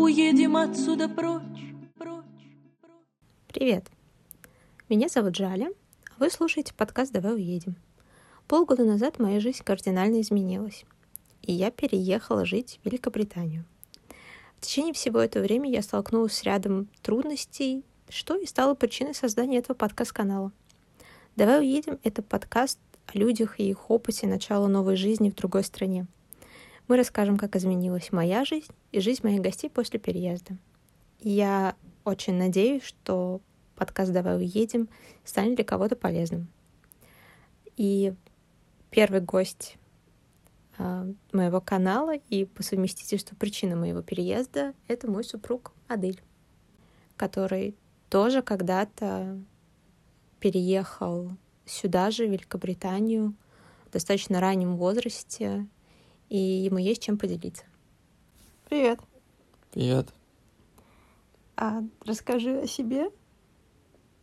уедем отсюда прочь, прочь, прочь. Привет! Меня зовут Жаля, а вы слушаете подкаст «Давай уедем». Полгода назад моя жизнь кардинально изменилась, и я переехала жить в Великобританию. В течение всего этого времени я столкнулась с рядом трудностей, что и стало причиной создания этого подкаст-канала. «Давай уедем» — это подкаст о людях и их опыте начала новой жизни в другой стране. Мы расскажем, как изменилась моя жизнь и жизнь моих гостей после переезда. Я очень надеюсь, что подкаст «Давай уедем» станет для кого-то полезным. И первый гость э, моего канала и по совместительству причина моего переезда — это мой супруг Адель, который тоже когда-то переехал сюда же, в Великобританию, в достаточно раннем возрасте, и ему есть чем поделиться. Привет. Привет. А расскажи о себе.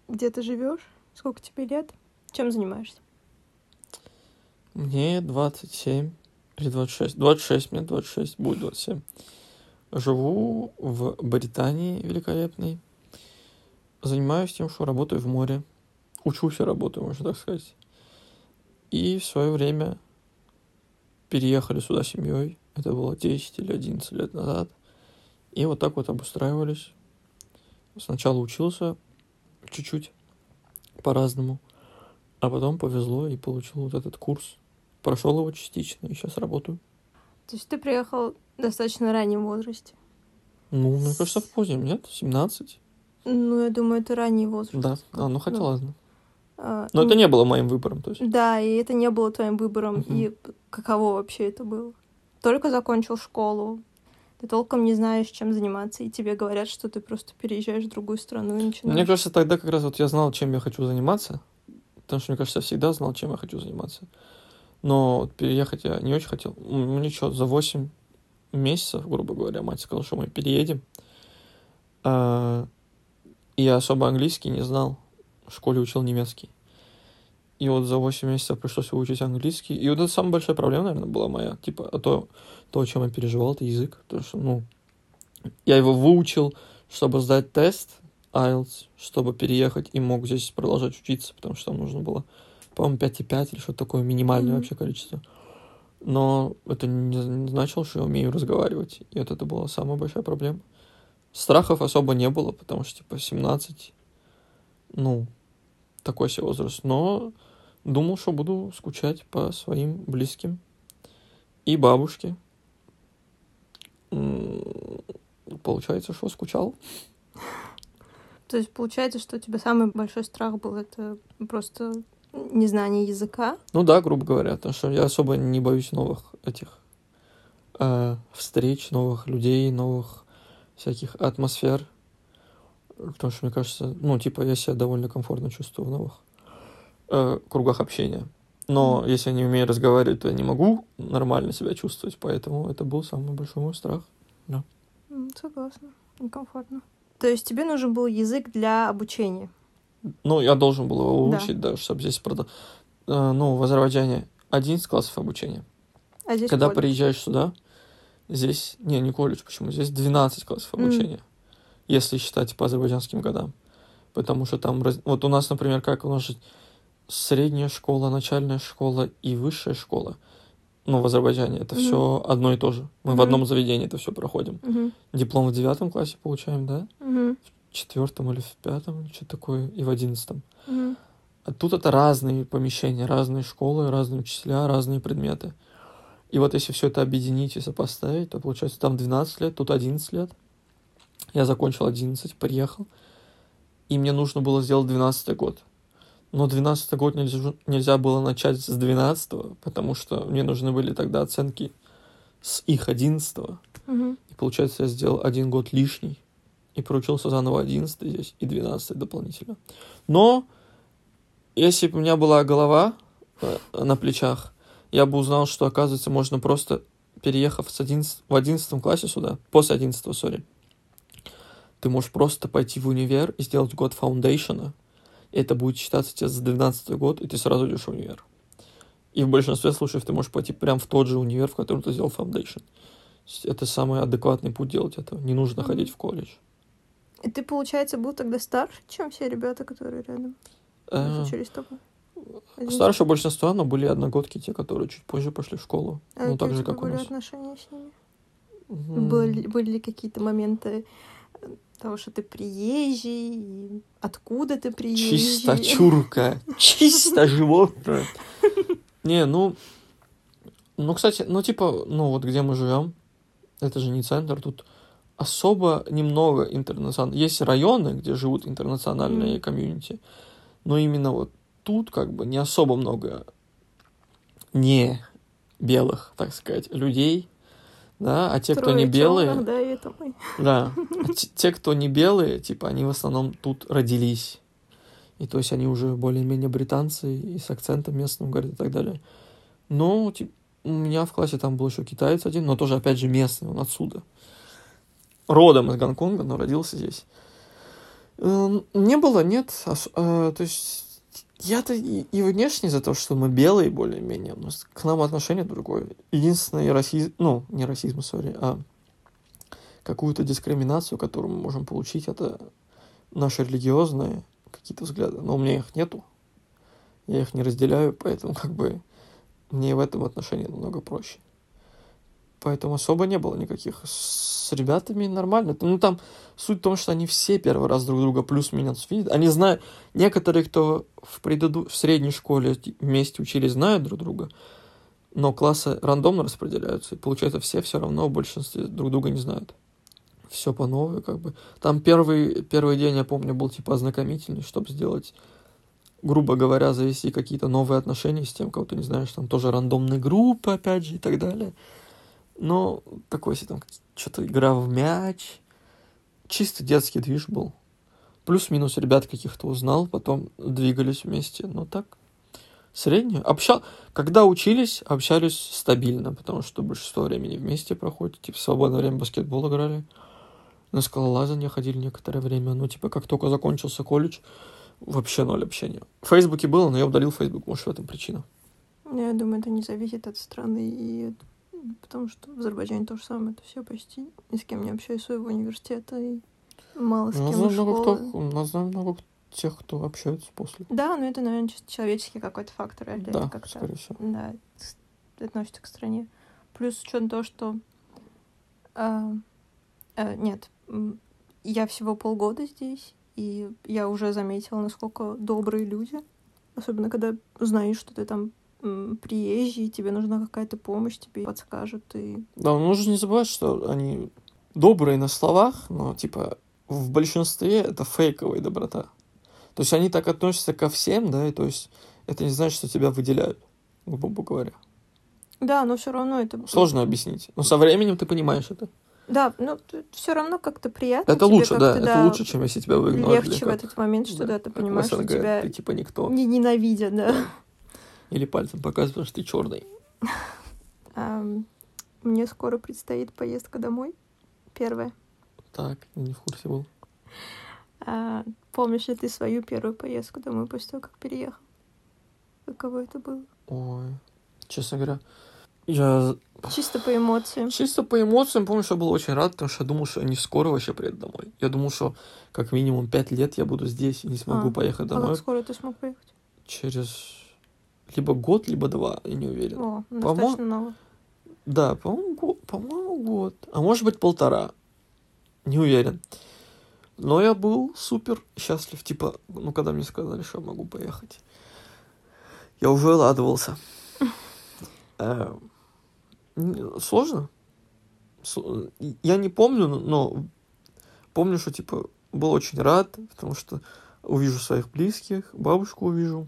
Где ты живешь? Сколько тебе лет? Чем занимаешься? Мне 27 или 26. 26, мне 26, будет 27. Живу в Британии великолепной. Занимаюсь тем, что работаю в море учусь и работаю, можно так сказать. И в свое время переехали сюда семьей. Это было 10 или 11 лет назад. И вот так вот обустраивались. Сначала учился чуть-чуть по-разному, а потом повезло и получил вот этот курс. Прошел его частично и сейчас работаю. То есть ты приехал в достаточно раннем возрасте? Ну, мне кажется, в позднем, нет? 17? Ну, я думаю, это ранний возраст. Да, а, ну хотя ну. ладно. А, Но это не было моим выбором, то есть. Да, и это не было твоим выбором. Мгм. И каково вообще это было? Только закончил школу, ты толком не знаешь, чем заниматься, и тебе говорят, что ты просто переезжаешь в другую страну и начинаешь. Мне кажется, тогда как раз вот я знал, чем я хочу заниматься. Потому что, мне кажется, я всегда знал, чем я хочу заниматься. Но вот переехать я не очень хотел. Мне что, за 8 месяцев, грубо говоря, мать сказала, что мы переедем. А, и я особо английский не знал. В школе учил немецкий. И вот за 8 месяцев пришлось выучить английский. И вот это самая большая проблема, наверное, была моя. Типа, а то, то, о чем я переживал, это язык. Потому что, ну, я его выучил, чтобы сдать тест IELTS, чтобы переехать и мог здесь продолжать учиться, потому что там нужно было, по-моему, 5,5 или что-то такое минимальное Мгм. вообще количество. Но это не, не значило, что я умею разговаривать. И вот это была самая большая проблема. Страхов особо не было, потому что, типа, 17, ну, такой себе возраст. Но думал, что буду скучать по своим близким и бабушке. Получается, что скучал. То есть получается, что у тебя самый большой страх был это просто незнание языка. Ну да, грубо говоря, потому что я особо не боюсь новых этих э, встреч, новых людей, новых всяких атмосфер. Потому что, мне кажется, ну, типа, я себя довольно комфортно чувствую в новых э, кругах общения. Но Мгм. если я не умею разговаривать, то я не могу нормально себя чувствовать, поэтому это был самый большой мой страх. М, Согласна, некомфортно. То есть тебе нужен был язык для обучения. Ну, я должен был его Да. выучить, да, чтобы здесь продать. ну, в Азербайджане 11 классов обучения. А здесь Когда колледж. приезжаешь сюда, здесь... Не, не колледж, почему? Здесь 12 классов обучения, если считать по азербайджанским годам. Потому что там... Вот у нас, например, как у нас же средняя школа, начальная школа и высшая школа. Ну, в Азербайджане это Мгм. все одно и то же. Мы в Мгм. одном заведении это все проходим. Мгм, Диплом в девятом классе получаем, да? мгм, В четвертом или в пятом, что-то такое, и в одиннадцатом. мгм. А тут это разные помещения, разные школы, разные учителя, разные предметы. И вот если все это объединить и сопоставить, то получается там 12 лет, тут 11 лет. Я закончил 11, приехал. И мне нужно было сделать 12 год. Но 12 год нельзя, нельзя было начать с 12 потому что мне нужны были тогда оценки с их 11 Мгм. И получается, я сделал один год лишний. И проучился заново 11 здесь и 12 дополнительно. Но если бы у меня была голова э, на плечах, я бы узнал, что, оказывается, можно просто, переехав с 11, в 11 классе сюда, после 11, сори, ты можешь просто пойти в универ и сделать год фаундейшена, это будет считаться тебе за 12 год, и ты сразу идешь в универ. И в большинстве случаев ты можешь пойти прямо в тот же универ, в котором ты сделал foundation. Это самый адекватный путь делать этого. Не нужно ходить в колледж. И ты, получается, был тогда старше, чем все ребята, которые рядом Э, учились с тобой? Один- Старше большинства, но были одногодки, те, которые чуть позже пошли в школу. А ну, так же, как у нас. отношения с ними? М, Были, были ли какие-то моменты того, что ты приезжий, и откуда ты приезжий? Чисто чурка, чисто животное. Не, ну, ну, кстати, ну, типа, ну, вот где мы живем, это же не центр, тут особо немного интернациональных. Есть районы, где живут интернациональные комьюнити, но именно вот тут как бы не особо много не белых, так сказать, людей, да, а те, кто не Трое белые, да, и это мы. да. А те- кто не белые, типа, они в основном тут родились. И то есть они уже более-менее британцы и с акцентом местным говорят и так далее. Но типа, у меня в классе там был еще китаец один, но тоже, опять же, местный, он отсюда. Родом из Гонконга, но родился здесь. Эм, Не было, нет. э, То есть я-то и, и внешне за то, что мы белые более-менее, у нас к нам отношение другое. Единственное, расизм, ну, не расизм, сори, а какую-то дискриминацию, которую мы можем получить, это наши религиозные какие-то взгляды. Но у меня их нету. Я их не разделяю, поэтому как бы мне в этом отношении намного проще. Поэтому особо не было никаких. С ребятами нормально. Ну, там суть в том, что они все первый раз друг друга плюс-минус видят. Они знают... Некоторые, кто в, преду... в средней школе вместе учились, знают друг друга, но классы рандомно распределяются, и получается все все равно в большинстве друг друга не знают. Все по новой, как бы. Там первый, первый день, я помню, был типа ознакомительный, чтобы сделать, грубо говоря, завести какие-то новые отношения с тем, кого ты не знаешь. Там тоже рандомные группы, опять же, и так далее. Но такой себе там что-то игра в мяч. Чисто детский движ был. Плюс-минус ребят каких-то узнал, потом двигались вместе. Но так, среднее. Общал... Когда учились, общались стабильно, потому что большинство времени вместе проходит. Типа, в свободное время баскетбол играли. На скалолазание ходили некоторое время. Ну, типа, как только закончился колледж, вообще ноль общения. В Фейсбуке было, но я удалил Фейсбук. Может, в этом причина. Я думаю, это не зависит от страны, и от- потому что в Азербайджане то же самое, это все почти ни с кем не общаюсь своего университета, и мало с У нас кем из знаю много кто, у нас много тех, кто общается после. Да, но это, наверное, чисто человеческий какой-то фактор, или Да, это как-то скорее всего. да, с- относится к стране. Плюс с учетом того, что а, а, нет, я всего полгода здесь, и я уже заметила, насколько добрые люди, особенно когда знаешь, что ты там приезжий, тебе нужна какая-то помощь, тебе подскажут, и Да, но нужно не забывать, что они добрые на словах, но, типа, в большинстве это фейковая доброта. То есть они так относятся ко всем, да, и то есть это не значит, что тебя выделяют, грубо говоря. да, но все равно это Сложно объяснить. Но со временем ты понимаешь это. Да, но все равно как-то приятно. Это лучше, да, это лучше, чем если тебя выигнорили. легче в этот момент, что да, ты как в понимаешь, что СНГ, тебя Ты типа никто. не ненавидят, да. Или пальцем показываешь, что ты черный. Мне скоро предстоит поездка домой. Первая. Так, не в курсе был. А, помнишь ли ты свою первую поездку домой после того, как переехал? Каково это было? Ой, честно говоря, я Чисто по эмоциям. Чисто по эмоциям помню, что был очень рад, потому что я думал, что они скоро вообще приедут домой. Я думал, что как минимум пять лет я буду здесь и не смогу А, поехать А домой как скоро ты смог поехать? через либо год, либо два, я не уверен. О, По-мо- достаточно ново. Да, по-моему, год, по-моему, год. А может быть, полтора. Не уверен. Но я был супер счастлив. Типа, ну, когда мне сказали, что я могу поехать. Я уже радовался. Э, Сложно. Я не помню, но помню, что, типа, был очень рад, потому что увижу своих близких, бабушку увижу.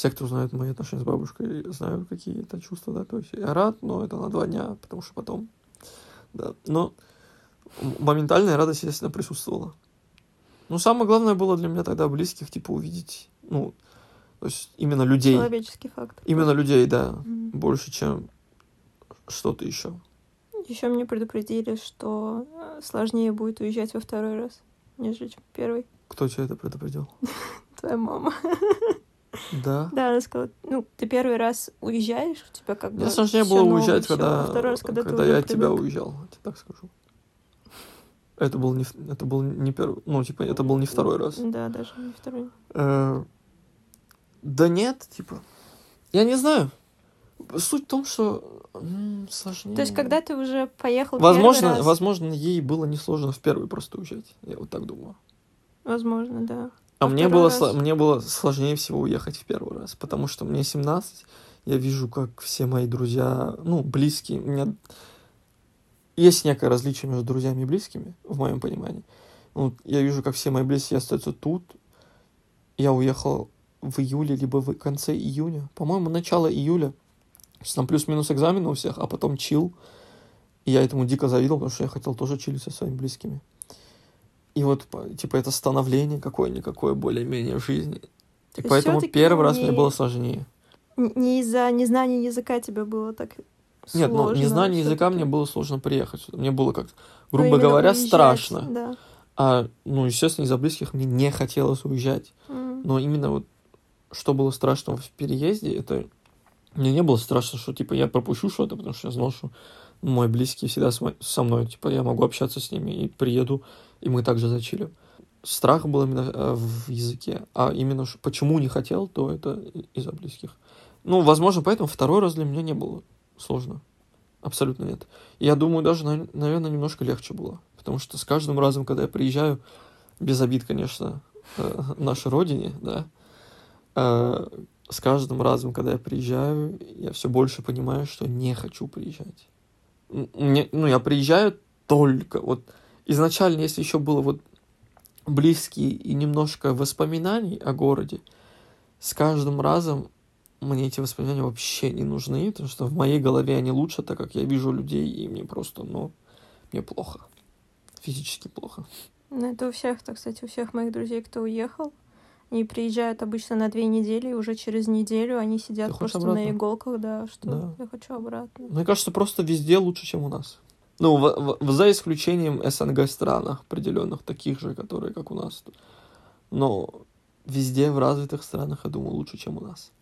Все, кто знает мои отношения с бабушкой, знают, какие это чувства, да, то есть я рад, но это на два дня, потому что потом, да, но моментальная радость, естественно, присутствовала. Но самое главное было для меня тогда близких, типа, увидеть, ну, то есть именно людей, Человеческий факт. именно людей, да, Мгм. больше, чем что-то еще. Еще мне предупредили, что э, сложнее будет уезжать во второй раз, нежели чем первый. Кто тебе это предупредил? Твоя мама. Да. Да, она сказала, ну, ты первый раз уезжаешь, у тебя как бы Мне сложнее было новое, уезжать, всё, когда, второй раз, когда, когда я от тебя уезжал, я тебе так скажу. Это был не, это был не первый, ну, типа, это был не второй раз. Да, даже не второй. Э, Да нет, типа, я не знаю. Суть в том, что м, сложнее. То есть, когда ты уже поехал Возможно, раз, возможно, ей было несложно в первый просто уезжать. Я вот так думаю. возможно, да. А А мне было, раз? мне было сложнее всего уехать в первый раз, потому что мне 17, я вижу, как все мои друзья, ну, близкие, у меня есть некое различие между друзьями и близкими, в моем понимании. Вот я вижу, как все мои близкие остаются тут. Я уехал в июле, либо в конце июня. По-моему, начало июля. Там плюс-минус экзамены у всех, а потом чил. И я этому дико завидовал, потому что я хотел тоже чилить со своими близкими. И вот, типа, это становление какое-никакое более-менее в жизни. И поэтому первый раз не- мне было сложнее. Не из-за незнания языка тебе было так Нет, ну, сложно незнание языка мне было сложно приехать. Мне было как, Ну, грубо именно говоря, уезжать, страшно. Да. А, ну, естественно, из-за близких мне не хотелось уезжать. М. Но именно вот что было страшного в переезде, это мне не было страшно, что типа я пропущу что-то, потому что я знал, что мой близкий всегда со мной, типа я могу общаться с ними и приеду, и мы также зачилим. Страх был именно э, в языке, а именно почему не хотел, то это из-за близких. Ну, возможно, поэтому второй раз для меня не было сложно. Абсолютно нет. Я думаю, даже, наверное, немножко легче было. Потому что с каждым разом, когда я приезжаю, без обид, конечно, э, нашей родине, да, э, с каждым разом, когда я приезжаю, я все больше понимаю, что не хочу приезжать. Мне, ну, я приезжаю только вот изначально, если еще было вот близкие и немножко воспоминаний о городе, с каждым разом мне эти воспоминания вообще не нужны, потому что в моей голове они лучше, так как я вижу людей, и мне просто, ну, мне плохо. Физически плохо. Ну, это у всех, так кстати, у всех моих друзей, кто уехал, они приезжают обычно на две недели, и уже через неделю они сидят просто на иголках, да, что Да. я хочу обратно. Мне кажется, просто везде лучше, чем у нас. Ну, в- в- за исключением СНГ странах определенных, таких же, которые как у нас. Но везде в развитых странах, я думаю, лучше, чем у нас.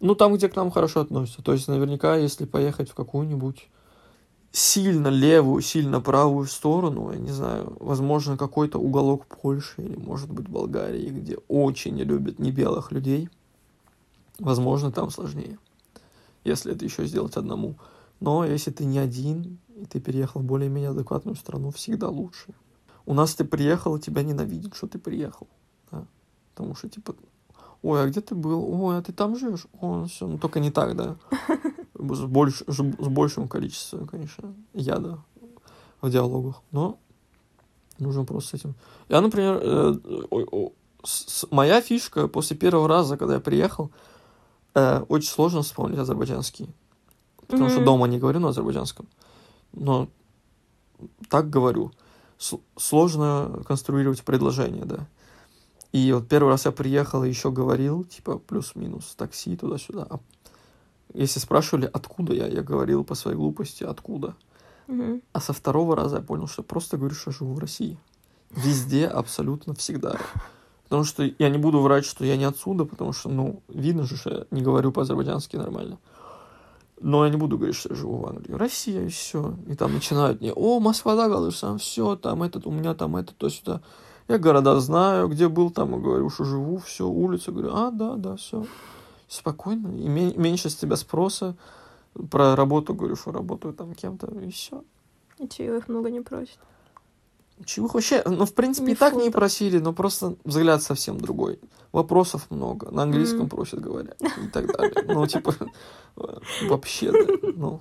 Ну, там, где к нам хорошо относятся. То есть, наверняка, если поехать в какую-нибудь сильно левую, сильно правую сторону, я не знаю, возможно, какой-то уголок Польши или, может быть, Болгарии, где очень любят не белых людей, возможно, там сложнее, если это еще сделать одному. Но если ты не один, и ты переехал в более-менее адекватную страну, всегда лучше. У нас ты приехал, и тебя ненавидят, что ты приехал. Да? Потому что, типа, ой, а где ты был? Ой, а ты там живешь? О, все, ну только не так, да. С, больш- с большим количеством, конечно, яда в диалогах. Но нужно просто с этим... Я, например, э, ой, о, с- моя фишка после первого раза, когда я приехал, э, очень сложно вспомнить азербайджанский. Потому что Мгм. дома не говорю на азербайджанском. Но так говорю. Сложно конструировать предложение, да. И вот первый раз я приехал и еще говорил, типа, плюс-минус, такси туда-сюда. А если спрашивали, откуда я, я говорил по своей глупости, откуда. Мгм. А со второго раза я понял, что просто говорю, что живу в России. Везде, абсолютно всегда. Потому что я не буду врать, что я не отсюда, потому что, ну, видно же, что я не говорю по-азербайджански нормально. Но я не буду говорить, что я живу в Англии. Россия, и все. И там начинают мне, о, Москва, да, сам, все, там этот, у меня там это, то сюда. Я города знаю, где был, там и говорю, что живу, все, улица, говорю, а, да, да, все. Спокойно. И ме- меньше с тебя спроса. Про работу говорю, что работаю там кем-то, и все. И чаевых много не просят. Чего вообще? Ну, в принципе, Не и так не фунтов. просили, но просто взгляд совсем другой. Вопросов много. На английском Мгм. просят, говорят. И так далее. Ну, типа, вообще, да. Ну,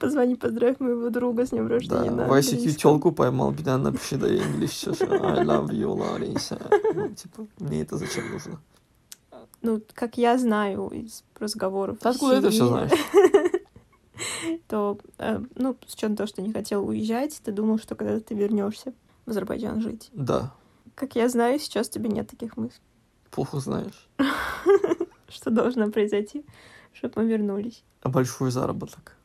Позвони, поздравь моего друга с днем да. рождения на В ICQ телку поймал, беда, напиши, да, English, I love you, Лариса. Ну, типа, мне это зачем нужно? Ну, как я знаю из разговоров Ты откуда это все знаешь? то, э, ну, с учетом того, что не хотел уезжать, ты думал, что когда ты вернешься в Азербайджан жить. Да, Как я знаю, сейчас у тебя нет таких мыслей. плохо знаешь. Что должно произойти, чтобы мы вернулись. А большой заработок.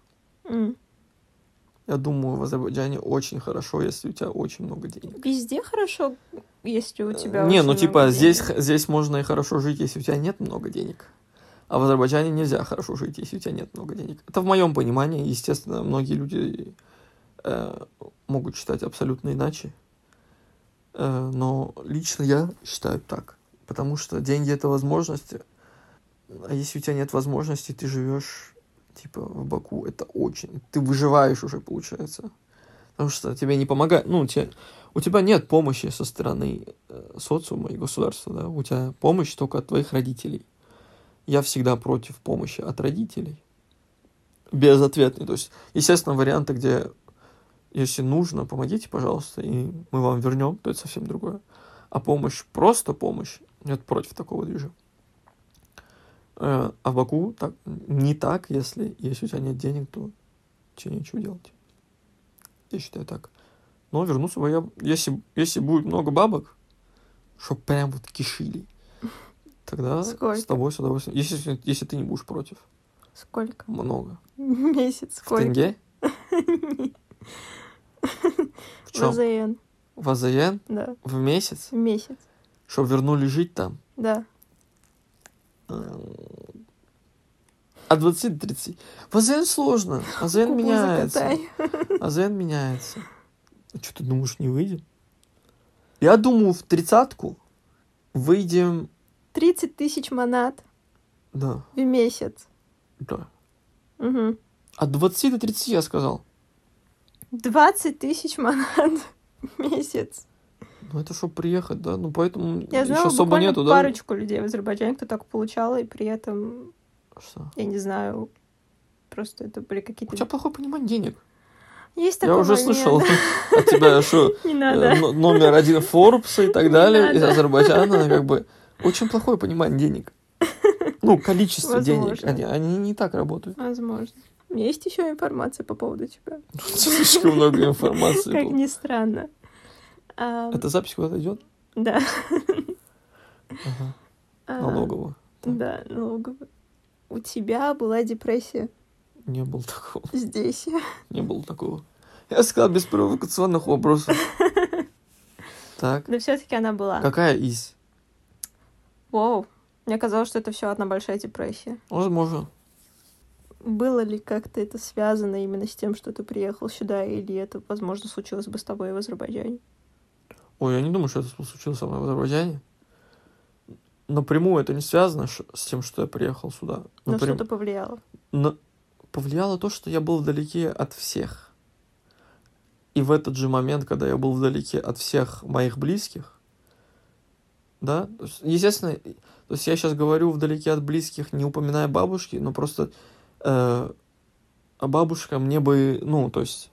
Я думаю, в Азербайджане очень хорошо, если у тебя очень много денег. Везде хорошо. если у тебя Не, ну типа здесь, денег. х- здесь можно и хорошо жить, если у тебя нет много денег. А в Азербайджане нельзя хорошо жить, если у тебя нет много денег. Это в моем понимании, естественно, многие люди э, могут считать абсолютно иначе. Э, но лично я считаю так. Потому что деньги это возможности. А если у тебя нет возможности, ты живешь типа в Баку, это очень. Ты выживаешь уже, получается. Потому что тебе не помогает. Ну, тебе, у тебя нет помощи со стороны э, социума и государства, да. У тебя помощь только от твоих родителей. Я всегда против помощи от родителей. Безответный. То есть, естественно, варианты, где если нужно, помогите, пожалуйста, и мы вам вернем, то это совсем другое. А помощь, просто помощь, нет против такого движа. Э, А в Баку так, не так, если, если у тебя нет денег, то тебе нечего делать. Я считаю так. Но вернуться бы я, если, если будет много бабок, чтоб прям вот кишили, тогда Сколько? с тобой с удовольствием. Если, если ты не будешь против. Сколько? Много. Месяц В сколько? тенге? В чем? В АЗН? да. В месяц? В месяц. Чтоб вернули жить там? Да. От 20 до 30. В АЗН сложно. АЗН меняется. АЗН меняется. А что ты думаешь, не выйдем? Я думаю, в тридцатку выйдем... 30 тысяч монат Да, в месяц. да. Угу. От 20 до 30 я сказал. 20 тысяч монат в месяц. Ну это чтобы приехать, да? Ну поэтому Я еще знала особо нету, да? парочку людей в Азербайджане, кто так получал, и при этом, Что? я не знаю, просто это были У тебя какие-то... плохое понимание денег. Есть Я такой уже момент. слышал от тебя, что э, номер один Форбса и так далее из. Азербайджана, как бы очень плохое понимание денег. Ну, количество денег. Они, они не так работают. Возможно. У меня есть еще информация по поводу тебя. Слишком много информации. Как ни странно. Эта запись куда-то идет? Да. А, Налоговую. Так. Да, налоговая. У тебя была депрессия Не было такого. здесь. Не было такого. Я сказал без провокационных вопросов. Так. Но все-таки она была. Какая из? Воу. Мне казалось, что это все одна большая депрессия. Возможно. Было ли как-то это связано именно с тем, что ты приехал сюда, или это, возможно, случилось бы с тобой в Азербайджане? Ой, я не думаю, что это случилось со мной в Азербайджане. Напрямую это не связано с тем, что я приехал сюда. Но Напрям- что-то повлияло. Но повлияло то, что я был вдалеке от всех. И в этот же момент, когда я был вдалеке от всех моих близких, да, то есть, естественно, то есть я сейчас говорю вдалеке от близких, не упоминая бабушки, но просто э, а бабушка мне бы, ну, то есть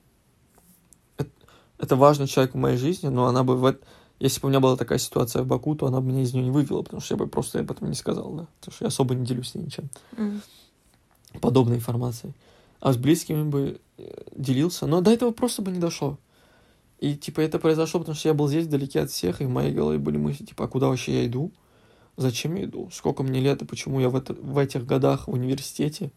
это, это важный человек в моей жизни, но она бы в эт- если бы у меня была такая ситуация в Баку, то она бы меня из нее не вывела, потому что я бы просто об этом не сказал, да, потому что я особо не делюсь с ней ничем М. подобной информацией. А с близкими бы э, делился, но до этого просто бы не дошло. И, типа, это произошло, потому что я был здесь, вдалеке от всех, и в моей голове были мысли, типа, а куда вообще я иду? Зачем я иду? Сколько мне лет, и почему я в, это, в этих годах в университете?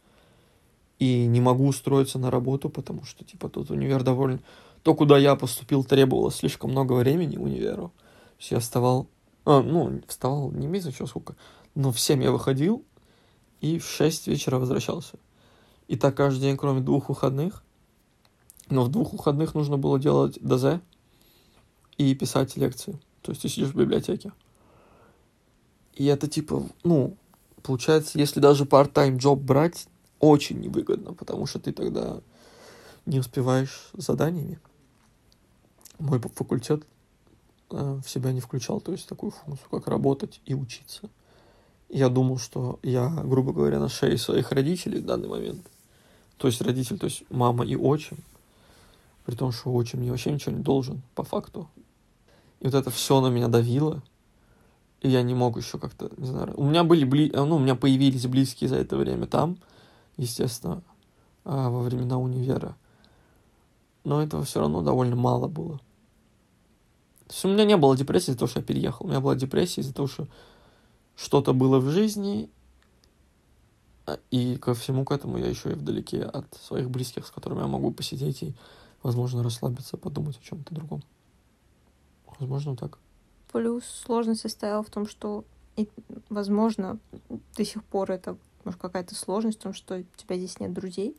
И не могу устроиться на работу, потому что, типа, тут универ довольно... То, куда я поступил, требовало слишком много времени универу. То есть я вставал... а, ну, вставал не месяц, еще сколько. Но в 7 я выходил, и в 6 вечера возвращался. И так каждый день, кроме двух выходных. Но в двух выходных нужно было делать ДЗ и писать лекции. То есть ты сидишь в библиотеке. И это типа, ну, получается, если даже part-time job брать, очень невыгодно, потому что ты тогда не успеваешь заданиями. Мой факультет э, в себя не включал, то есть такую функцию, как работать и учиться. Я думал, что я, грубо говоря, на шее своих родителей в данный момент. То есть родитель, то есть мама и отчим. При том, что отчим мне вообще ничего не должен, по факту. И вот это все на меня давило. И я не мог еще как-то, не знаю, у меня были, бли... ну, у меня появились близкие за это время там, естественно, а, во времена универа. Но этого все равно довольно мало было. То есть у меня не было депрессии из-за того, что я переехал. У меня была депрессия из-за того, что что-то было в жизни, а, и ко всему к этому я еще и вдалеке от своих близких, с которыми я могу посидеть и, возможно, расслабиться, подумать о чем-то другом. Возможно, так. Плюс сложность состояла в том, что, и, возможно, до сих пор это может какая-то сложность в том, что у тебя здесь нет друзей.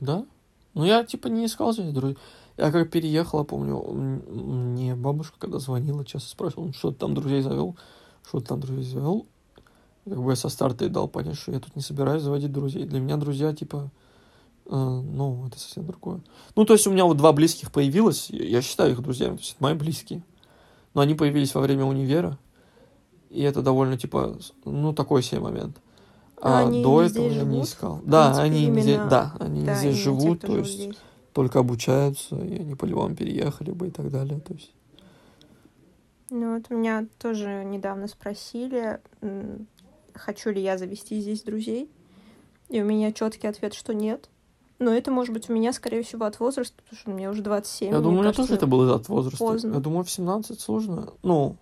Да? Ну, я, типа, не искал здесь друзей. Я как переехала, помню, мне бабушка, когда звонила, часто спрашивала, «Ну, что ты там друзей завел, что ты там друзей завел. Как бы я со старта ей дал понять, что я тут не собираюсь заводить друзей. Для меня друзья, типа, ну, это совсем другое. Ну, то есть у меня вот два близких появилось, я считаю их друзьями, то есть это мои близкие. Но они появились во время универа, и это довольно, типа, ну, такой себе момент. А они до этого здесь я не живут? искал. Да, принципе, они не здесь, именно- да, они Да, здесь именно те, живут, кто то живут есть здесь. только обучаются, и они по-любому переехали бы и так далее. То есть, Ну, вот меня тоже недавно спросили, хочу ли я завести здесь друзей. И у меня четкий ответ, что нет. Но это может быть у меня, скорее всего, от возраста, потому что мне уже 27. я думаю, у меня тоже это было от возраста. поздно. Я думаю, в 17 сложно. Ну,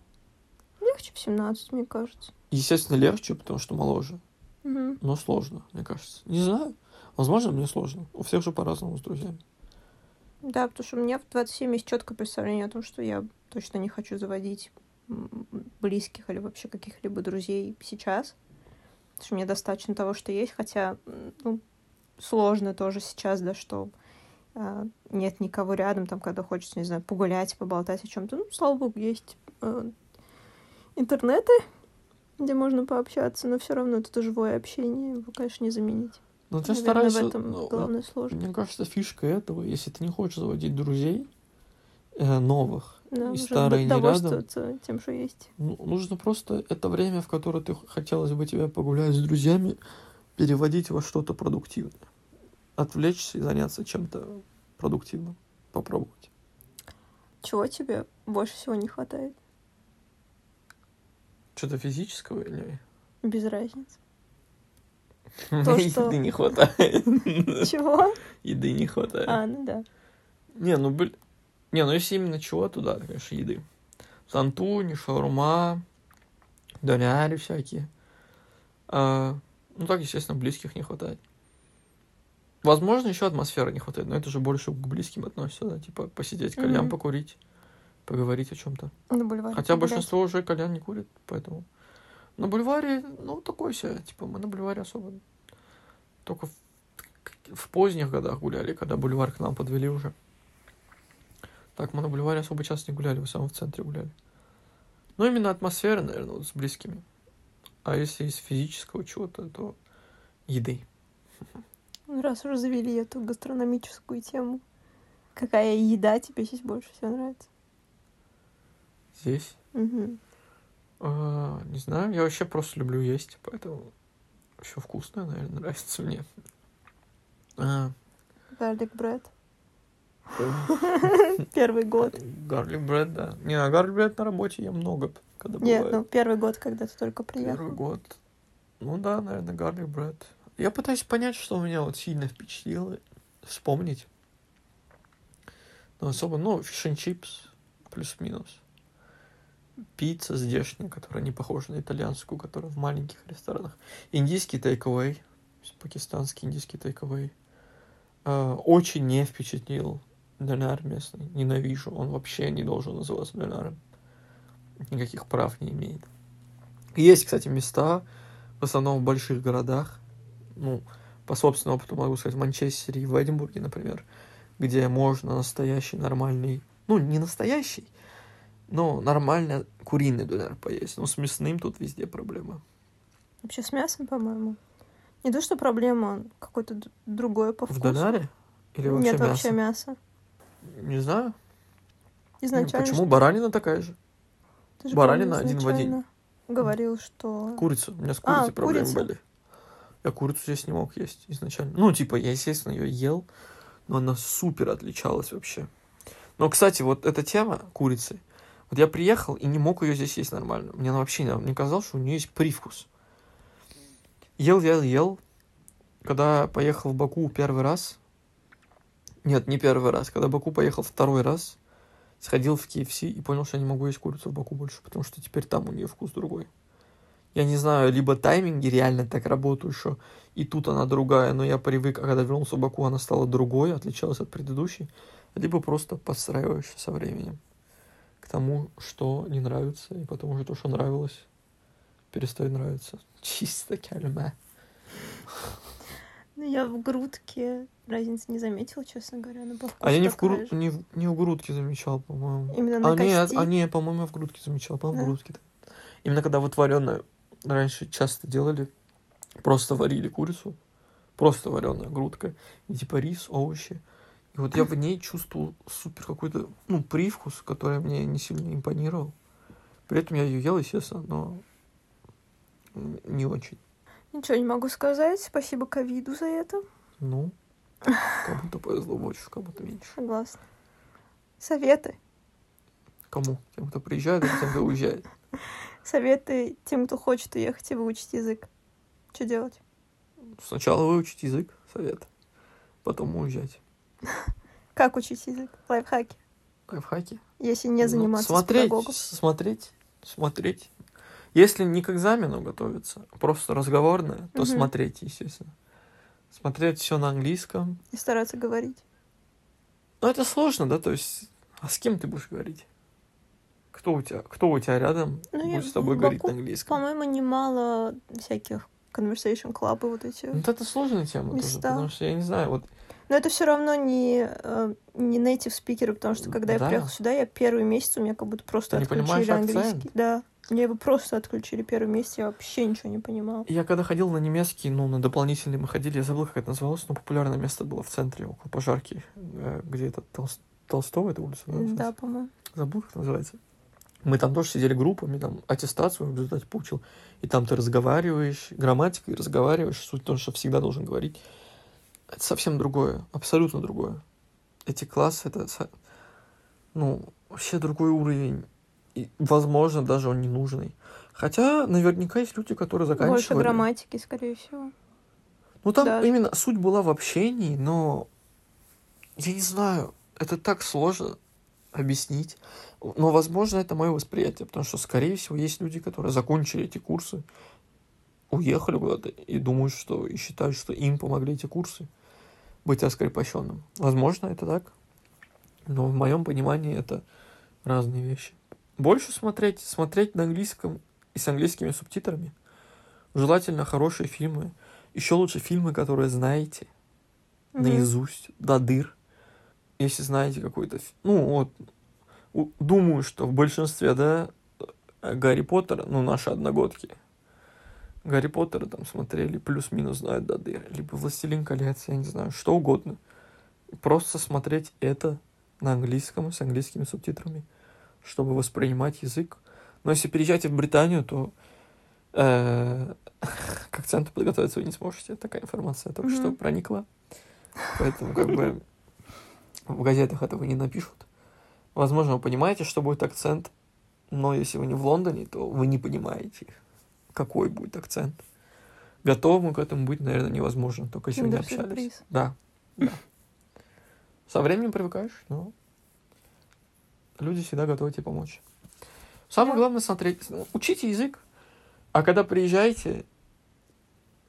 Легче в 17, мне кажется. естественно, легче, потому что моложе. Мгм. Но сложно, мне кажется. Не знаю. Возможно, мне сложно. У всех же по-разному с друзьями. Да, потому что у меня в 27 есть четкое представление о том, что я точно не хочу заводить близких или вообще каких-либо друзей сейчас. Потому что мне достаточно того, что есть, хотя ну, сложно тоже сейчас, да, что а, нет никого рядом, там, когда хочется, не знаю, погулять, поболтать о чем-то. Ну, слава богу, есть э, интернеты, где можно пообщаться, но все равно это живое общение, его, конечно, не заменить. Но ты Наверное, старайся... в этом ну, главная сложность. Мне кажется, фишка этого, если ты не хочешь заводить друзей э, новых, Да, и старые не рядом. тем, что есть. Ну, нужно просто это время, в которое ты хотелось бы тебе погулять с друзьями, переводить во что-то продуктивное. Отвлечься и заняться чем-то продуктивным. Попробовать. Чего тебе больше всего не хватает? Что-то физического или... Без разницы. Еды что- не хватает. Чего? Еды не хватает. А, ну да. Не, ну, блин. Не, ну если именно чего, то да, конечно, еды. Сантуни, шаурма, доляри всякие. А, ну, так, естественно, близких не хватает. Возможно, еще атмосферы не хватает, но это же больше к близким относится, да, типа посидеть, кальян Мгм. покурить, поговорить о чем-то. На бульваре. Хотя погулять. большинство уже кальян не курит, поэтому. На бульваре, ну, такой себе, типа, мы на бульваре особо только в, в поздних годах гуляли, когда бульвар к нам подвели уже. Так, мы на бульваре особо часто не гуляли, в самом в центре гуляли. Ну, именно атмосфера, наверное, вот с близкими. А если из физического чего-то, то еды. Ну, Раз уже завели эту гастрономическую тему. Какая еда тебе здесь больше всего нравится? Здесь, Мгм. а, не знаю, я вообще просто люблю есть, поэтому все вкусное, наверное, нравится мне. А, Garlic bread. Первый год. Гарлик бред, да. Не, а гарлик бред на работе я много, когда Нет, бывает. ну первый год, когда ты только Первый приехал. год. Ну да, наверное, гарлик бред. Я пытаюсь понять, что меня вот сильно впечатлило, вспомнить. Но особо, ну, and чипс, плюс-минус. Пицца здешняя, которая не похожа на итальянскую, которая в маленьких ресторанах. Индийский тейк-авей, пакистанский индийский тейк-авей. А, Очень не впечатлил доляр местный. Ненавижу. Он вообще не должен называться доляром. Никаких прав не имеет. Есть, кстати, места, в основном в больших городах. Ну, по собственному опыту могу сказать, в Манчестере и в Эдинбурге, например, где можно настоящий нормальный, ну, не настоящий, но нормально куриный доляр поесть. Ну, с мясным тут везде проблема. Вообще с мясом, по-моему. Не то, что проблема, какое-то другое по В вкусу. доляре? Или вообще Нет, мясо? вообще мясо. Не знаю. Изначально. Почему? Баранина такая же. Ты же, баранина один в один. Говорил, что... Курица. У меня с А, курицей проблемы курица. были. Я курицу здесь не мог есть изначально. Ну, типа, я, естественно, ее ел, но она супер отличалась вообще. Но, кстати, вот эта тема курицы. Вот я приехал и не мог ее здесь есть нормально. Мне она вообще не, не казалось, что у нее есть привкус. Ел, ел, ел. Когда поехал в Баку первый раз, нет, не первый раз, когда в Баку поехал второй раз, сходил в KFC и понял, что я не могу есть курицу в Баку больше, потому что теперь там у нее вкус другой. Я не знаю, либо тайминги реально так работают, что и тут она другая, но я привык, а когда вернулся в Баку, она стала другой, отличалась от предыдущей, либо просто подстраиваешься со временем. к тому, что не нравится, и потом уже то, что нравилось, перестает нравиться. Чисто кельме. Ну, я в грудке разницы не заметила, честно говоря. Но по А я не в, гру... же. не, в... не в грудке замечал, по-моему. Именно на а, кости? а не, по-моему, я в грудке замечал, по-моему, в Да. грудке. да. Именно когда вот вареная раньше часто делали, просто варили курицу, просто вареная грудка, и типа рис, овощи. И вот я в ней чувствовал супер какой-то, ну, привкус, который мне не сильно импонировал. При этом я ее ел, естественно, но не очень. Ничего не могу сказать. Спасибо ковиду за это. Ну, кому-то повезло больше, кому-то меньше. Согласна. Советы. Кому? Тем, кто приезжает, или тем, кто уезжает. Советы тем, кто хочет уехать и выучить язык. Что делать? Сначала выучить язык, совет. Потом уезжать. Как учить язык? Лайфхаки. Лайфхаки. Если не Ну, заниматься с смотреть, педагогом. смотреть, смотреть. Если не к экзамену готовиться, а просто разговорное, то Мгм. смотреть, естественно. Смотреть все на английском. И стараться говорить. Но это сложно, да, то есть, а с кем ты будешь говорить? Кто у тебя, кто у тебя рядом Ну, я будет с тобой говорить Баку, на английском? По-моему, немало всяких conversation и вот эти. Ну, Вот это сложная тема тоже, Места. потому что я не знаю, вот Но это все равно не, э, не native спикеры, потому что когда Да. я приехала сюда, я первый месяц у меня как будто просто Ты отключили английский. Да. Мне его просто отключили первый месяц, я вообще ничего не понимала. Я когда ходил на немецкий, ну, на дополнительный мы ходили, я забыл, как это называлось, но популярное место было в центре, около пожарки, э, где это Толс- Толстого, это улица, да? Да, по-моему. Забыл, как это называется. Мы там тоже сидели группами, там аттестацию в результате получил. И там ты разговариваешь, грамматикой разговариваешь. Суть в том, что всегда должен говорить. Это совсем другое, абсолютно другое. Эти классы, это, ну, вообще другой уровень. И, возможно, даже он не нужный. Хотя, наверняка, есть люди, которые заканчивали. Больше грамматики, скорее всего. Ну, там Даже. именно суть была в общении, но я не знаю, это так сложно объяснить. Но, возможно, это мое восприятие, потому что, скорее всего, есть люди, которые закончили эти курсы, уехали куда-то и думают, что и считают, что им помогли эти курсы быть раскрепощенным. Возможно, это так. Но в моем понимании это разные вещи. Больше смотреть, смотреть на английском и с английскими субтитрами. Желательно хорошие фильмы. Еще лучше фильмы, которые знаете Мгм. наизусть, до дыр. Если знаете какой-то... Ну, вот, думаю, что в большинстве, да, э, Гарри Поттера, ну, наши одногодки, Гарри Поттера там смотрели, плюс-минус знают до дыр. Либо Властелин колец, я не знаю, что угодно. Просто смотреть это на английском, с английскими субтитрами, чтобы воспринимать язык. Но если переезжаете в Британию, то э, к акценту подготовиться вы не сможете. Такая информация только что Мгм. проникла. Поэтому как бы в газетах этого не напишут. Возможно, вы понимаете, что будет акцент, но если вы не в Лондоне, то вы не понимаете, какой будет акцент. Готовым к этому быть, наверное, невозможно, только если вы не общались. Да, да. Со временем привыкаешь, но люди всегда готовы тебе помочь. Самое главное смотреть, учите язык, а когда приезжаете,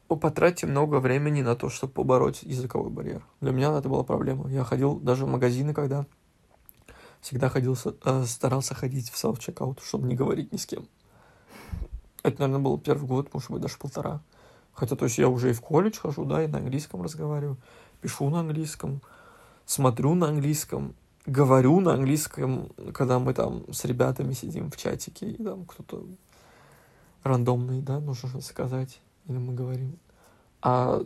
вы потратите много времени на то, чтобы побороть языковой барьер. Для меня это была проблема. Я ходил даже в магазины, когда всегда ходил, э, старался ходить в self-checkout, чтобы не говорить ни с кем. Это, наверное, был первый год, может быть, даже полтора. Хотя, то есть, я уже и в колледж хожу, да, и на английском разговариваю, пишу на английском, смотрю на английском, говорю на английском, когда мы там с ребятами сидим в чатике, и там кто-то рандомный, да, нужно сказать, или мы говорим. А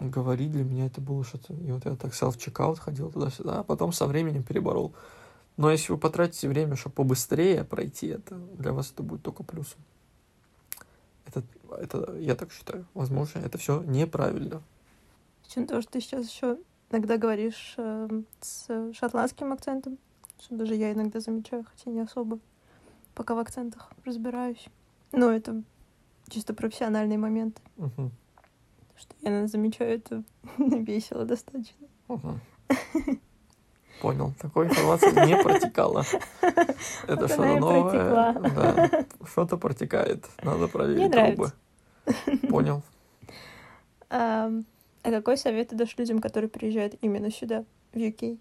говорить для меня это было что-то... И вот я так self-checkout ходил туда-сюда, а потом со временем переборол. Но если вы потратите время, чтобы побыстрее пройти это, для вас это будет только плюсом. Это, это я так считаю. Возможно, это все неправильно. Причем то, что ты сейчас еще иногда говоришь э, с шотландским акцентом, что даже я иногда замечаю, хотя не особо пока в акцентах разбираюсь. Но это чисто профессиональный момент. Мгм. Что я иногда замечаю это весело достаточно. Мгм. Понял. Такой информации не протекала. Это Вот что-то новое. Да. Что-то протекает. Надо проверить Мне трубы. Понял. А, а какой совет ты дашь людям, которые приезжают именно сюда, в UK?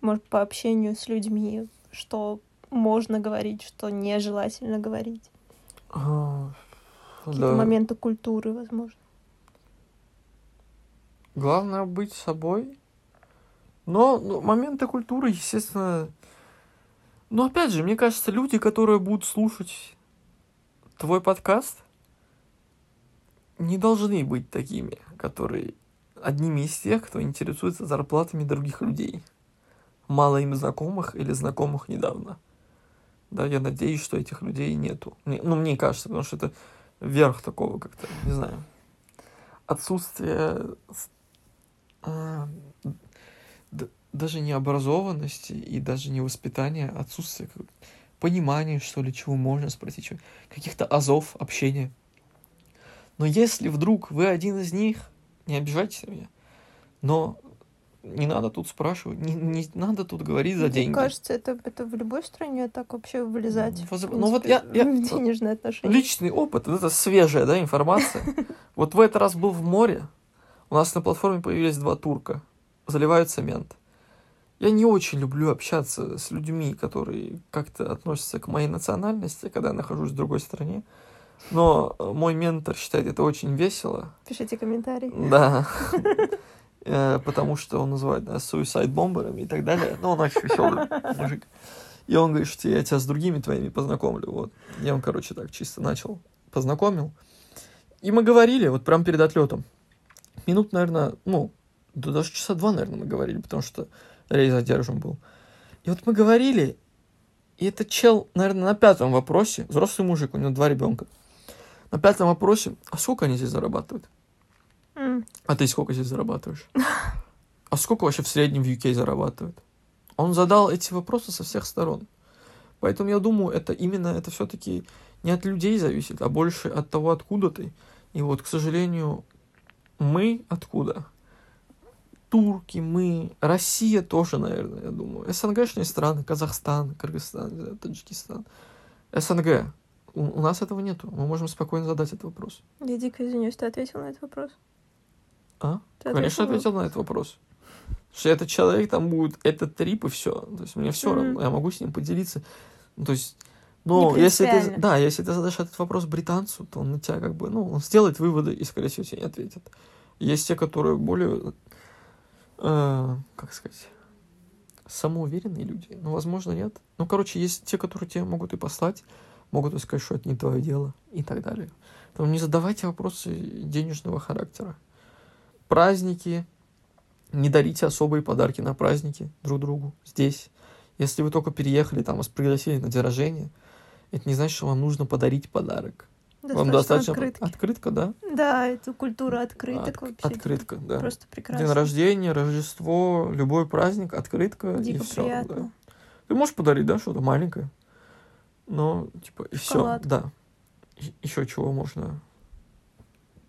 Может, по общению с людьми, что можно говорить, что нежелательно говорить. А, Какие-то да. моменты культуры, возможно. Главное быть собой. Но ну, моменты культуры, естественно... Но опять же, мне кажется, люди, которые будут слушать твой подкаст, не должны быть такими, которые одними из тех, кто интересуется зарплатами других людей. Мало им знакомых или знакомых недавно. Да, я надеюсь, что этих людей нету. Мне- ну, мне кажется, потому что это верх такого как-то, не знаю, отсутствие а, даже не образованности и даже не воспитания, отсутствие понимания, что ли, чего можно спросить, чего- каких-то азов общения. Но если вдруг вы один из них, не обижайтесь на меня, но не надо тут спрашивать, не, не надо тут говорить за Мне деньги. кажется, это, это в любой стране так вообще вылезать. в Воз- принципе, ну вот я- я- в денежные отношения. Личный опыт, это свежая, да, информация. Вот в этот раз был в море, у нас на платформе появились два турка, заливают цемент. Я не очень люблю общаться с людьми, которые как-то относятся к моей национальности, когда я нахожусь в другой стране. Но э, мой ментор считает это очень весело. Пишите комментарии. Да. Э, Потому что он называет нас суицид бомберами и так далее. Но он очень веселый мужик. И он говорит, что я тебя с другими твоими познакомлю. Вот. Я он, короче, так чисто начал, познакомил. И мы говорили, вот прям перед отлетом. Минут, наверное, ну, да даже часа два, наверное, мы говорили, потому что рейс задержан был. И вот мы говорили, и этот чел, наверное, на пятом вопросе, взрослый мужик, у него два ребенка, на пятом вопросе, а сколько они здесь зарабатывают? М, А ты сколько здесь зарабатываешь? А сколько вообще в среднем в UK зарабатывают? Он задал эти вопросы со всех сторон. Поэтому я думаю, это именно это все-таки не от людей зависит, а больше от того, откуда ты. И вот, к сожалению, мы откуда? Турки, мы, Россия тоже, наверное, я думаю. СНГшные страны, Казахстан, Кыргызстан, Таджикистан. СНГ. У, у нас этого нету. Мы можем спокойно задать этот вопрос. Я дико извинюсь, ты ответил на этот вопрос? А? Ты Конечно, ответил? ответил на этот вопрос. Что этот человек там будет, этот трип и все. То есть мне все равно, я могу с ним поделиться. Ну, то есть, но если ты, да, если ты задашь этот вопрос британцу, то он на тебя как бы, ну, он сделает выводы и, скорее всего, тебе не ответит. Есть те, которые более, э, как сказать, самоуверенные люди. Ну, возможно, нет. Ну, короче, есть те, которые тебе могут и послать, могут сказать, что это не твое дело и так далее. Поэтому не задавайте вопросы денежного характера. Праздники. Не дарите особые подарки на праздники друг другу здесь. Если вы только переехали, там вас пригласили на день рождения, это не значит, что вам нужно подарить подарок. вам достаточно открытки. открытка, да? Да, эту культуру открыток От- вообще. открытка, да. Просто прекрасно. День рождения, Рождество, любой праздник, открытка Дико и все. приятно. Ты можешь подарить, да, что-то маленькое. Но, типа, и все. Шоколад. Да. Еще чего можно.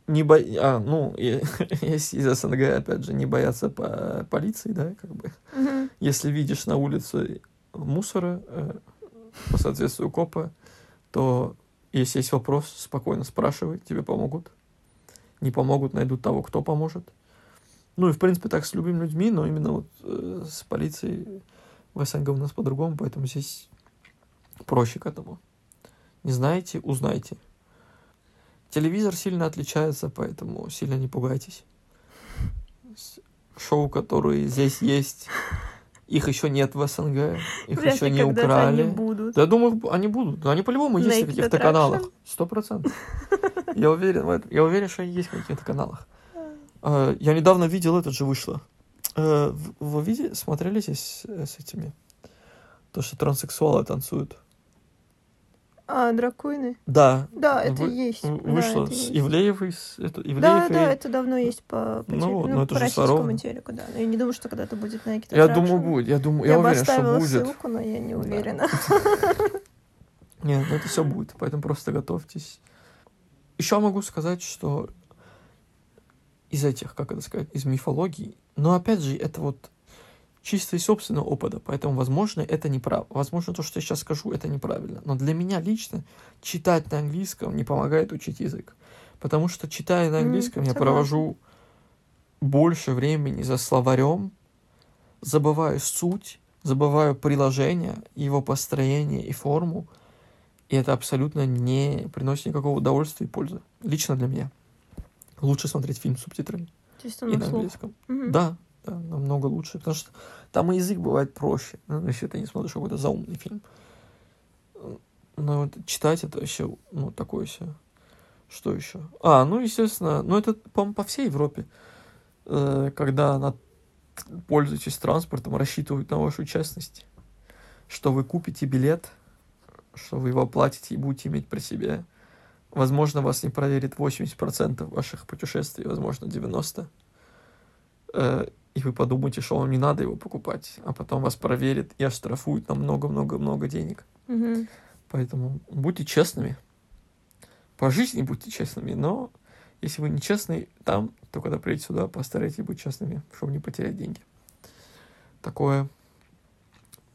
Не бо... А, ну, если из СНГ, опять же, не бояться по полиции, да, как бы. Мгм. Если видишь на улице мусора э, по соответствию КОПа, то если есть вопрос, спокойно спрашивай, тебе помогут. Не помогут, найдут того, кто поможет. Ну и, в принципе, так с любыми людьми, но именно вот э, с полицией в СНГ у нас по-другому, поэтому здесь проще к этому. Не знаете, узнайте. Телевизор сильно отличается, поэтому сильно не пугайтесь. Шоу, которые здесь есть, их еще нет в СНГ, их Вряд еще не украли. они будут. Да, я думаю, они будут. Да, они по-любому есть на каких-то каналах. Сто процентов. Я уверен в этом. Я уверен, что они есть на каких-то каналах. А, Я недавно видел, этот же вышло. В- Вы видели, смотрели здесь с этими? То, что транссексуалы танцуют. А, дракуины? Да. Да, это Вы- есть. в- Да, Вышло это с. Ивлеевой. с- это- Ивлеев Да, да, это давно есть по, по, Ну ну, ну это по российскому Сарова. телеку, да. Но я не думаю, что когда-то будет на Naked Я думаю, будет. Я думаю, Я, я уверен, что будет. ссылку, но я не уверена. Нет, ну это все будет, поэтому просто готовьтесь. Еще могу сказать, что из этих, как это сказать, из мифологии, но опять же, это вот чисто из собственного опыта, поэтому, возможно, это неправильно. Возможно, то, что я сейчас скажу, это неправильно. Но для меня лично читать на английском не помогает учить язык. Потому что, читая на английском, я согласна. провожу больше времени за словарем, забываю суть, забываю приложение, его построение и форму, и это абсолютно не приносит никакого удовольствия и пользы. Лично для меня. Лучше смотреть фильм с субтитрами Чисто и на на вслух. английском. Да, да, намного лучше, потому что там и язык бывает проще, ну, если ты не смотришь какой-то заумный фильм. Но вот читать это вообще, ну, такое все. Что еще? А, ну, естественно, ну, это, по-моему, по всей Европе. Э, Когда на- пользуетесь транспортом, рассчитывают на вашу честность. Что вы купите билет, что вы его оплатите и будете иметь при себе. Возможно, вас не проверит 80% ваших путешествий, возможно, 90%. Э, И вы подумаете, что вам не надо его покупать, а потом вас проверят и оштрафуют на много-много-много денег. Мгм. Поэтому будьте честными. По жизни будьте честными, но если вы не честный там, то когда приедете сюда, постарайтесь быть честными, чтобы не потерять деньги. Такое.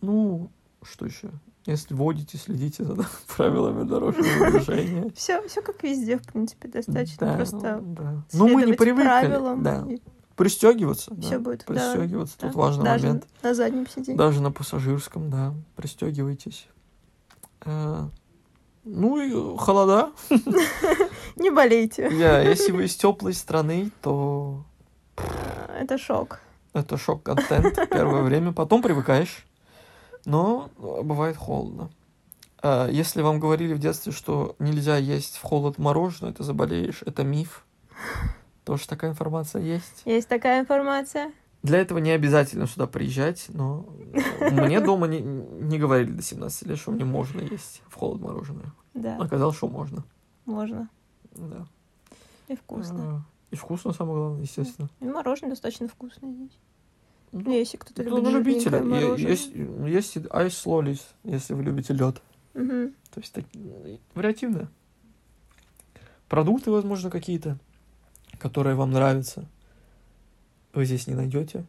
Ну, что еще? Если водите, следите за правилами дорожного движения. Все, все как везде, в принципе, достаточно Да, просто да. Ну, мы не привыкли. правилам, Да. и Пристегиваться. будет, да, Пристегиваться. да. Тут важный Даже момент. на заднем сиденье. Даже на пассажирском, да. Пристегивайтесь. Э, Ну и холода. Не болейте. Я, если вы из теплой страны, то Это шок. это шок-контент первое время. Потом привыкаешь. Но э, бывает холодно. А Если вам говорили в детстве, что нельзя есть в холод мороженое, ты заболеешь, это миф. Тоже такая информация есть. Есть такая информация. Для этого не обязательно сюда приезжать, но мне дома не, не говорили до 17 лет, что мне можно есть в холод мороженое. Да, Оказалось, что можно. можно. Да. И вкусно. А, И вкусно, самое главное, естественно. И мороженое достаточно вкусное здесь. Ну, Ну, если кто-то Ну, любит любителя. мороженое. Есть, есть и айс лолис, если вы любите лед. Мгм. То есть так, м, вариативно. Продукты, возможно, какие-то, которые вам нравятся, вы здесь не найдете.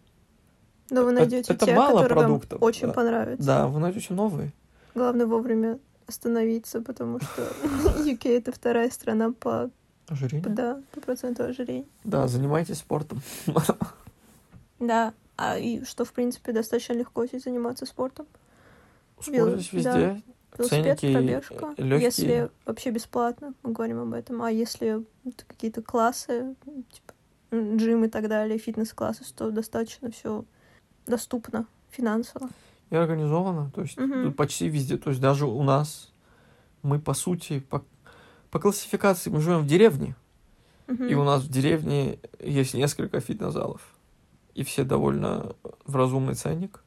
Но вы Это- найдете это те, мало которые продуктов, вам очень да. понравятся. Да, вы найдете новые. Главное вовремя остановиться, потому что UK это вторая страна по, Ожирение. да, по проценту ожирения. Да, занимайтесь спортом. Да, а и что, в принципе, достаточно легко здесь заниматься спортом. Да. везде. Велосипед, Ценники пробежка. легкие. Если вообще бесплатно, мы говорим об этом. А если это какие-то классы, типа джим и так далее, фитнес-классы, то достаточно все доступно финансово. И организовано. То есть тут почти везде. То есть даже у нас мы, по сути, по, по классификации мы живем в деревне. Мгм. И у нас в деревне есть несколько фитнес-залов. И все довольно в разумный ценник.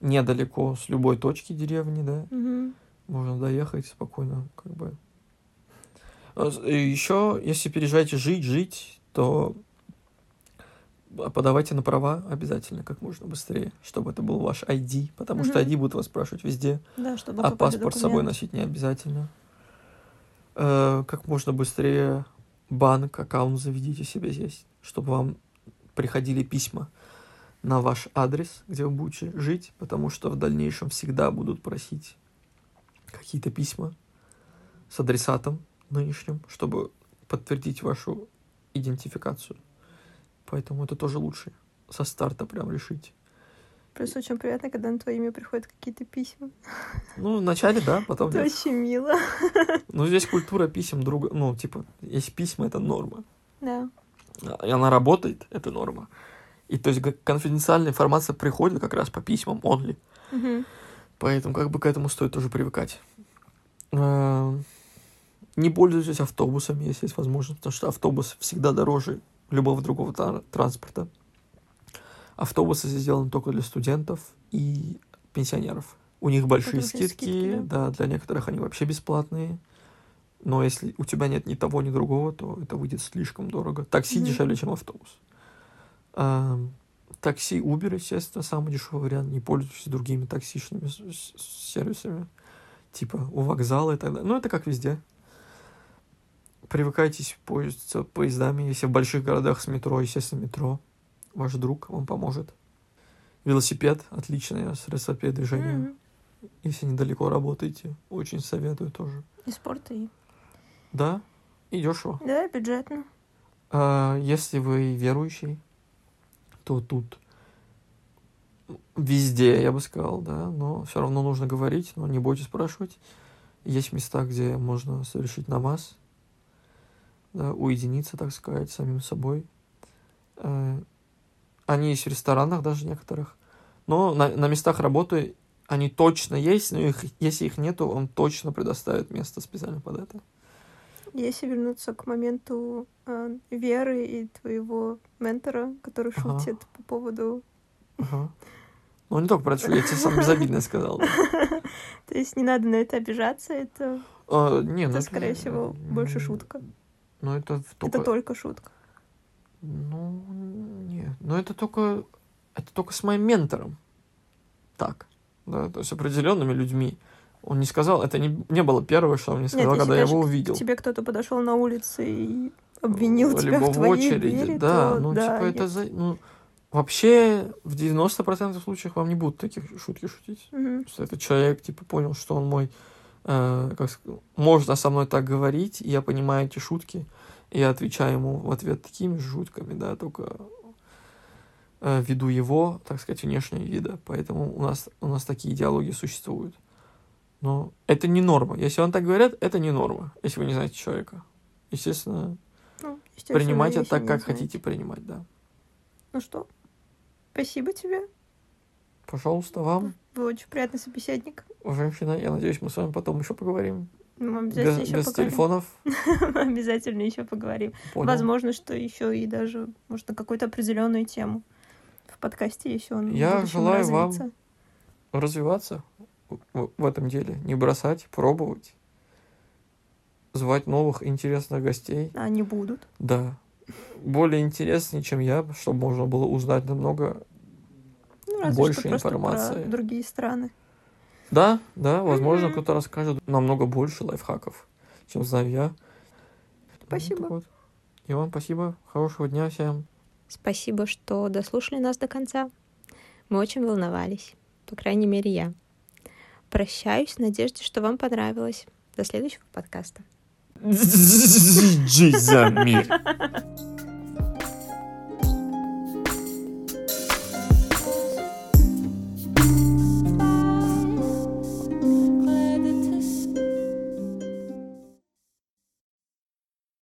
Недалеко с любой точки деревни, да. Мгм. Можно доехать спокойно, как бы. Еще, если переезжаете жить, жить, то подавайте на права обязательно как можно быстрее, чтобы это был ваш ID, потому что Мгм. ID будут вас спрашивать везде, Да, чтобы а паспорт с собой носить не обязательно. Э, Как можно быстрее банк, аккаунт заведите себе здесь, чтобы вам приходили письма на ваш адрес, где вы будете жить, потому что в дальнейшем всегда будут просить какие-то письма с адресатом нынешним, чтобы подтвердить вашу идентификацию. Поэтому это тоже лучше со старта прям решить. Плюс очень приятно, когда на твое имя приходят какие-то письма. Ну, вначале, да, потом Это очень мило. Ну, здесь культура писем друга, ну, типа, есть письма, это норма. Да. И она работает, это норма. И то есть конфиденциальная информация приходит как раз по письмам only. Мгм. Поэтому как бы к этому стоит тоже привыкать. Э, Не пользуйтесь автобусами, если есть возможность, потому что автобус всегда дороже любого другого тра- транспорта. Автобусы сделаны только для студентов и пенсионеров. У них большие скидки, скидки, да, для некоторых они вообще бесплатные. Но если у тебя нет ни того, ни другого, то это выйдет слишком дорого. Такси Мгм. дешевле, чем автобус. Такси, Uber, естественно, самый дешевый вариант. Не пользуйтесь другими с- сервисами. Типа у вокзала и так далее. Ну, это как везде. Привыкайтесь пользоваться поездами. Если в больших городах с метро, естественно, метро. Ваш друг вам поможет. Велосипед – отличное средство передвижения. Мгм. Если недалеко работаете, очень советую тоже. И спорт, и... Да, и дешево. Да, и бюджетно. А, Если вы верующий, то тут везде, я бы сказал, да, но все равно нужно говорить, но не бойтесь спрашивать. Есть места, где можно совершить намаз, да, уединиться, так сказать, самим собой. Э, Они есть в ресторанах даже некоторых, но на, на местах работы они точно есть, но их, если их нету, он точно предоставит место специально под это. Если вернуться к моменту э, Веры и твоего ментора, который Ага. шутит по поводу... Ага. Ну, не только про это, я тебе сам безобидно сказал. То есть не надо на это обижаться, это, А, не, ну это скорее всего, больше шутка. Ну, это только... Это только шутка. Ну, нет. Ну, это только... Это только с моим ментором. Так. Да, то есть определенными людьми. Он не сказал, это не, не было первое, что он мне сказал, если когда я его увидел. тебе кто-то подошел на улице и обвинил тебя Либо в твоей очереди, вере, да. то ну, да, типа, это я- за... Ну, вообще, в 90% случаев вам не будут таких шутки шутить. Мгм. Что этот человек, типа, понял, что он мой... э, как сказать, можно со мной так говорить, и я понимаю эти шутки, и я отвечаю ему в ответ такими же шутками, да, только э, ввиду его, так сказать, внешнего вида. Поэтому у нас, у нас такие диалоги существуют. Но это не норма. Если вам так говорят, это не норма, если вы не знаете человека. Естественно, Ну, естественно, это если так, как знаете. хотите принимать, да. Ну что, спасибо тебе. Пожалуйста, вам, Вы очень приятный собеседник. женщина, я надеюсь, мы с вами потом еще поговорим. Мы Без, обязательно еще без поговорим. телефонов. Мы обязательно еще поговорим. Понял. Возможно, что еще и даже, может, на какую-то определенную тему в подкасте еще он Я желаю вам развиться. развиваться в, этом деле, не бросать, пробовать, звать новых интересных гостей. А Они будут. Да. Более интереснее, чем я, чтобы можно было узнать намного. Ну, разве Больше что информации. про другие страны. Да, да, возможно, Мгм. кто-то расскажет намного больше лайфхаков, чем знаю я. Спасибо. Ну, вот. И вам спасибо. Хорошего дня всем. Спасибо, что дослушали нас до конца. Мы очень волновались. По крайней мере, я. Прощаюсь в надежде, что вам понравилось. До следующего подкаста. Жизнь за мир.